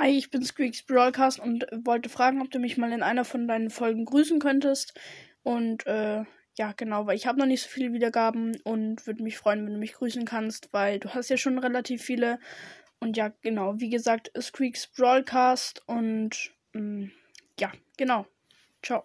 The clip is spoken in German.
Hi, ich bin Squeaks Broadcast und wollte fragen, ob du mich mal in einer von deinen Folgen grüßen könntest. Und äh, ja, genau, weil ich habe noch nicht so viele Wiedergaben und würde mich freuen, wenn du mich grüßen kannst, weil du hast ja schon relativ viele. Und ja, genau, wie gesagt, Squeaks Broadcast und mh, ja, genau. Ciao.